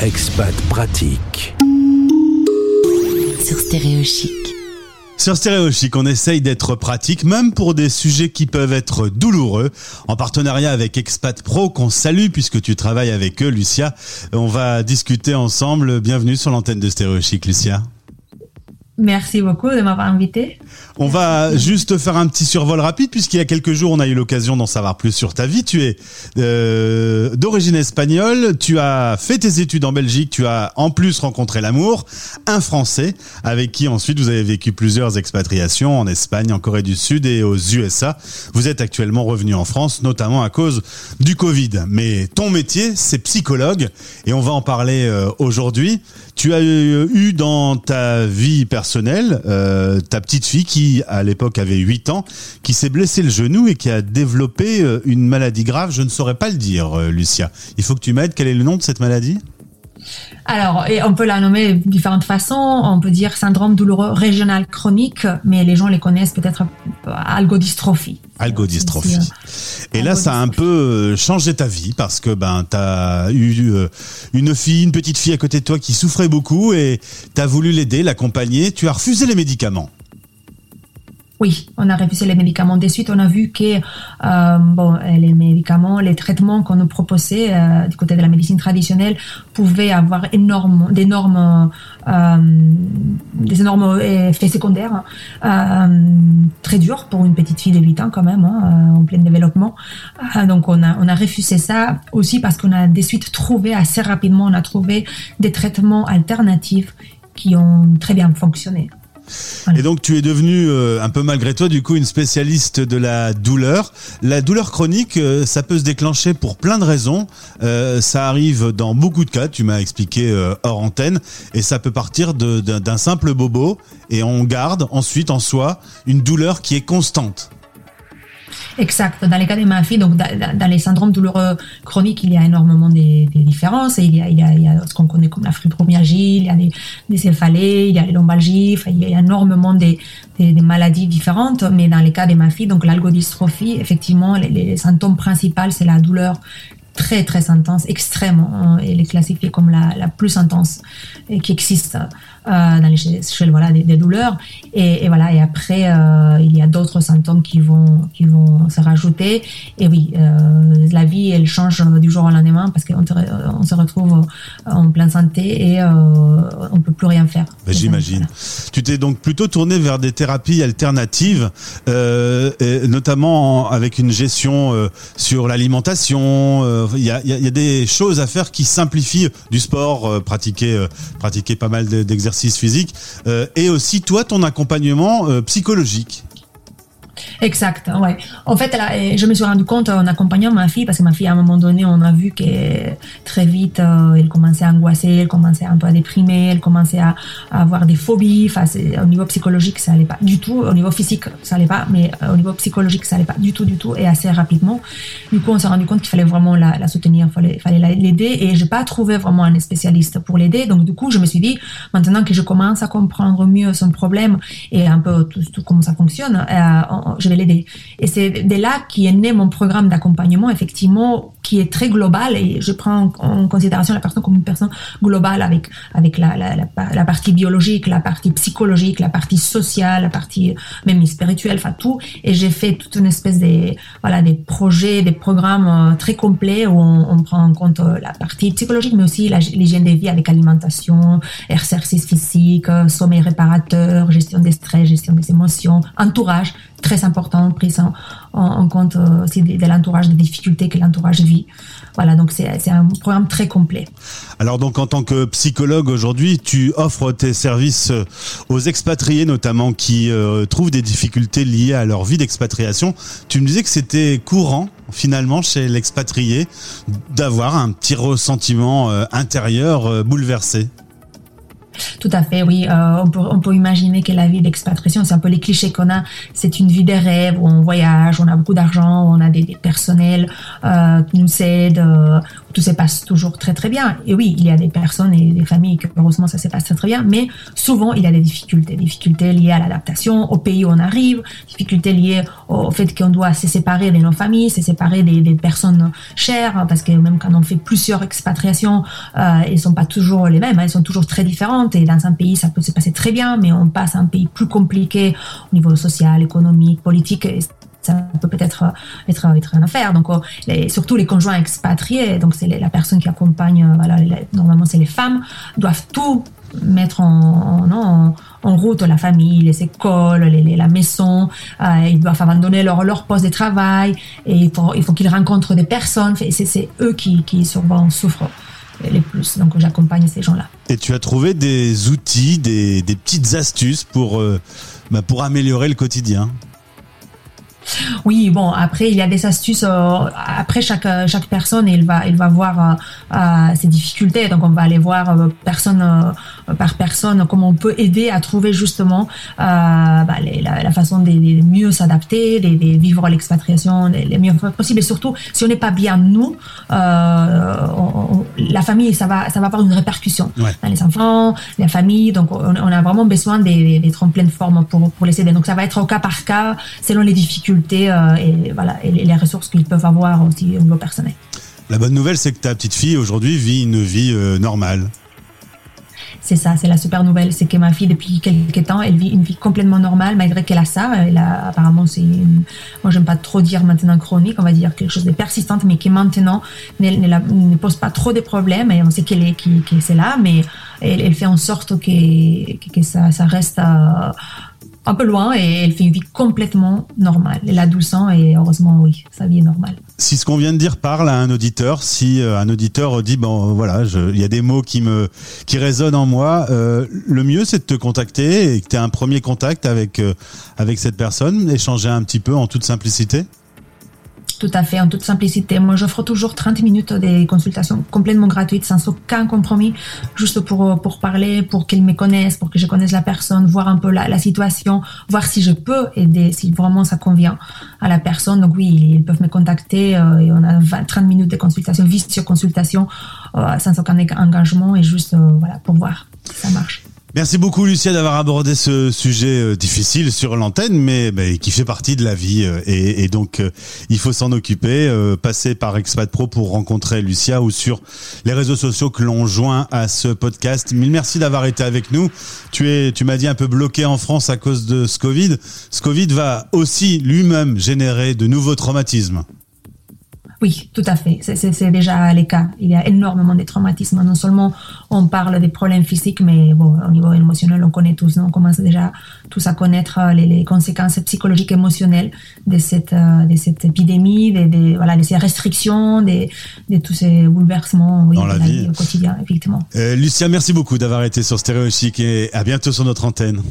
Expat pratique. Sur Stéréochic. Sur Stéréochic, on essaye d'être pratique, même pour des sujets qui peuvent être douloureux. En partenariat avec Expat Pro, qu'on salue puisque tu travailles avec eux, Lucia. On va discuter ensemble. Bienvenue sur l'antenne de Stéréochic, Lucia. Merci beaucoup de m'avoir invité. On va juste faire un petit survol rapide puisqu'il y a quelques jours on a eu l'occasion d'en savoir plus sur ta vie. Tu es euh, d'origine espagnole, tu as fait tes études en Belgique, tu as en plus rencontré l'amour, un Français avec qui ensuite vous avez vécu plusieurs expatriations en Espagne, en Corée du Sud et aux USA. Vous êtes actuellement revenu en France, notamment à cause du Covid. Mais ton métier, c'est psychologue et on va en parler euh, aujourd'hui. Tu as eu dans ta vie personnelle euh, ta petite fille qui, à l'époque, avait 8 ans, qui s'est blessé le genou et qui a développé euh, une maladie grave. Je ne saurais pas le dire, euh, Lucia. Il faut que tu m'aides. Quel est le nom de cette maladie? Alors, et on peut la nommer de différentes façons. On peut dire syndrome douloureux régional chronique, mais les gens les connaissent peut-être algodystrophie. Algodystrophie. Et là, ça a un peu euh, changé ta vie parce que ben t'as eu euh, une fille, une petite fille à côté de toi qui souffrait beaucoup et t'as voulu l'aider, l'accompagner. Tu as refusé les médicaments. Oui, on a refusé les médicaments. De suite, on a vu que euh, bon, les médicaments, les traitements qu'on nous proposait euh, du côté de la médecine traditionnelle pouvaient avoir énorme, d'énormes, euh, des énormes effets secondaires, euh, très durs pour une petite fille de 8 ans quand même, hein, en plein développement. donc on a, on a refusé ça aussi parce qu'on a de suite trouvé assez rapidement, on a trouvé des traitements alternatifs qui ont très bien fonctionné. Et donc tu es devenu euh, un peu malgré toi du coup une spécialiste de la douleur. La douleur chronique, euh, ça peut se déclencher pour plein de raisons. Euh, ça arrive dans beaucoup de cas, tu m'as expliqué hors antenne, et ça peut partir d'un simple bobo et on garde ensuite en soi une douleur qui est constante. Exact. Dans les cas de ma fille, donc dans, les syndromes douloureux chroniques, il y a énormément de, différences. Il y a, ce qu'on connaît comme la fibromyalgie, il y a des, des céphalées, il y a les lombalgies, il y a énormément de, des maladies différentes. Mais dans les cas de ma fille, donc l'algodystrophie, effectivement, les, symptômes principaux, c'est la douleur très très intense, extrême. Hein, elle est classifiée comme la plus intense qui existe euh, dans les échelles voilà, des, douleurs. Et, voilà, et après, euh, il y a d'autres symptômes qui vont, qui vont se rajouter. Et oui, euh, la vie, elle change du jour au lendemain parce qu'on on se retrouve en pleine santé et euh, on peut plus rien faire. Ben, j'imagine. Tu t'es donc plutôt tourné vers des thérapies alternatives, notamment avec une gestion sur l'alimentation, il y a, y a, des choses à faire qui simplifient du sport, pratiquer, pratiquer pas mal d'exercices physiques, euh, et aussi toi ton accompagnement psychologique. Exact, ouais. En fait, je me suis rendu compte en accompagnant ma fille, parce que ma fille, à un moment donné, on a vu que très vite, euh, elle commençait à angoisser, elle commençait un peu à déprimer, elle commençait à, avoir des phobies. Enfin, au niveau psychologique, ça allait pas du tout. Au niveau physique, ça allait pas, mais euh, au niveau psychologique, ça allait pas du tout, du tout, et assez rapidement. Du coup, on s'est rendu compte qu'il fallait vraiment la, soutenir, il fallait, l'aider, et j'ai pas trouvé vraiment un spécialiste pour l'aider. Donc, du coup, je me suis dit, maintenant que je commence à comprendre mieux son problème et un peu tout, comment ça fonctionne, euh, vais l'aider. Et c'est de là qui est né mon programme d'accompagnement, effectivement, qui est très global et je prends en considération la personne comme une personne globale avec, avec la, la, la, partie biologique, la partie psychologique, la partie sociale, la partie même spirituelle, enfin tout. Et j'ai fait toute une espèce de, voilà, des projets, des programmes euh, très complets où on, on prend en compte euh, la partie psychologique, mais aussi l'hygiène des vies avec alimentation, exercice physique, euh, sommeil réparateur, gestion des stress, gestion des émotions, entourage, très important, prise en, compte aussi de, l'entourage, des difficultés que l'entourage vit voilà, donc c'est un programme très complet. Alors donc en tant que psychologue aujourd'hui, tu offres tes services euh, aux expatriés notamment qui euh, trouvent des difficultés liées à leur vie d'expatriation. Tu me disais que c'était courant finalement chez l'expatrié d'avoir un petit ressentiment euh, intérieur bouleversé. Tout à fait, oui. Euh, on, peut, on peut imaginer que la vie d'expatriation, c'est un peu les clichés qu'on a. C'est une vie des rêves où on voyage, on a beaucoup d'argent, on a des, des personnels euh, qui nous aident, euh, tout se passe toujours très très bien. Et oui, il y a des personnes et des familles que heureusement ça se passe très très bien, mais souvent il y a des difficultés, difficultés liées à l'adaptation, au pays où on arrive, difficultés liées au fait qu'on doit se séparer de nos familles, se séparer des, des personnes chères, parce que même quand on fait plusieurs expatriations, euh, elles sont pas toujours les mêmes, hein, elles sont toujours très différentes. Et dans un pays, ça peut se passer très bien, mais on passe à un pays plus compliqué au niveau social, économique, politique. Et ça peut peut-être être, être une affaire. Donc, euh, surtout les conjoints expatriés, donc c'est la personne qui accompagne, euh, voilà, normalement c'est les femmes, doivent tout mettre en, en, route la famille, les écoles, les, la maison. Euh, ils doivent abandonner leur, leur poste de travail et il faut, il faut qu'ils rencontrent des personnes. C'est eux qui, qui souvent souffrent les plus. Donc j'accompagne ces gens-là. Et tu as trouvé des outils, des, petites astuces pour, euh, bah, pour améliorer le quotidien? Oui, bon, après il y a des astuces. Euh, après chaque chaque personne, il va il va voir euh, euh, ses difficultés. Donc on va aller voir euh, personne euh, par personne comment on peut aider à trouver justement bah, les, la, la, façon de, de mieux s'adapter, de, de, vivre l'expatriation les mieux possible. Et surtout, si on n'est pas bien nous, on, on, la famille, ça va ça va avoir une répercussion ouais. dans les enfants, la famille. Donc on, on a vraiment besoin d'être en pleine forme pour pour les aider. Donc ça va être au cas par cas selon les difficultés euh, et, voilà, et les ressources qu'ils peuvent avoir aussi au niveau personnel. La bonne nouvelle, c'est que ta petite fille aujourd'hui vit une vie euh, normale. C'est ça, c'est la super nouvelle, c'est que ma fille depuis quelques temps, elle vit une vie complètement normale malgré qu'elle a ça. Elle a, apparemment, c'est, une... moi j'aime pas trop dire maintenant chronique, on va dire quelque chose de persistante, mais qui maintenant ne, ne, pose pas trop de problèmes. Et on sait qu'elle est, que, c'est là, mais elle, elle, fait en sorte que, que ça, ça reste. Euh, un peu loin et elle fait une vie complètement normale. Elle a 12 ans et heureusement, oui, sa vie est normale. Si ce qu'on vient de dire parle à un auditeur, si euh, un auditeur dit bon voilà, il y a des mots qui me qui résonnent en moi, euh, le mieux c'est de te contacter et que tu aies un premier contact avec euh, avec cette personne, échanger un petit peu en toute simplicité. Tout à fait, en toute simplicité. Moi, j'offre toujours 30 minutes de consultations complètement gratuites, sans aucun compromis, juste pour, parler, pour qu'ils me connaissent, pour que je connaisse la personne, voir un peu la, situation, voir si je peux aider, si vraiment ça convient à la personne. Donc oui, ils peuvent me contacter euh, et on a 20, 30 minutes de consultation, visio consultation, euh, sans aucun engagement et juste euh, voilà pour voir si ça marche. Merci beaucoup Lucia d'avoir abordé ce sujet euh, difficile sur l'antenne, mais, qui fait partie de la vie euh, et, donc euh, il faut s'en occuper. passer par Expat Pro pour rencontrer Lucia ou sur les réseaux sociaux que l'on joint à ce podcast. Mille merci d'avoir été avec nous. Tu tu m'as dit un peu bloqué en France à cause de ce Covid. Ce Covid va aussi lui-même générer de nouveaux traumatismes. Oui, tout à fait. C'est déjà le cas. Il y a énormément de traumatismes. Non seulement on parle des problèmes physiques, mais bon, au niveau émotionnel, on connaît tous, on commence déjà tous à connaître les, les conséquences psychologiques et émotionnelles de cette, de cette épidémie, de, de, voilà, de ces restrictions, de, de tous ces bouleversements oui, dans la, la vie. vie au quotidien, effectivement. Euh, Lucia, merci beaucoup d'avoir été sur Stéréo Chic et à bientôt sur notre antenne.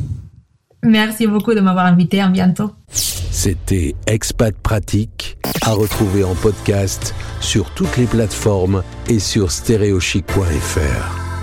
Merci beaucoup de m'avoir invité. À bientôt. C'était Expat Pratique, à retrouver en podcast sur toutes les plateformes et sur stéréochic.fr.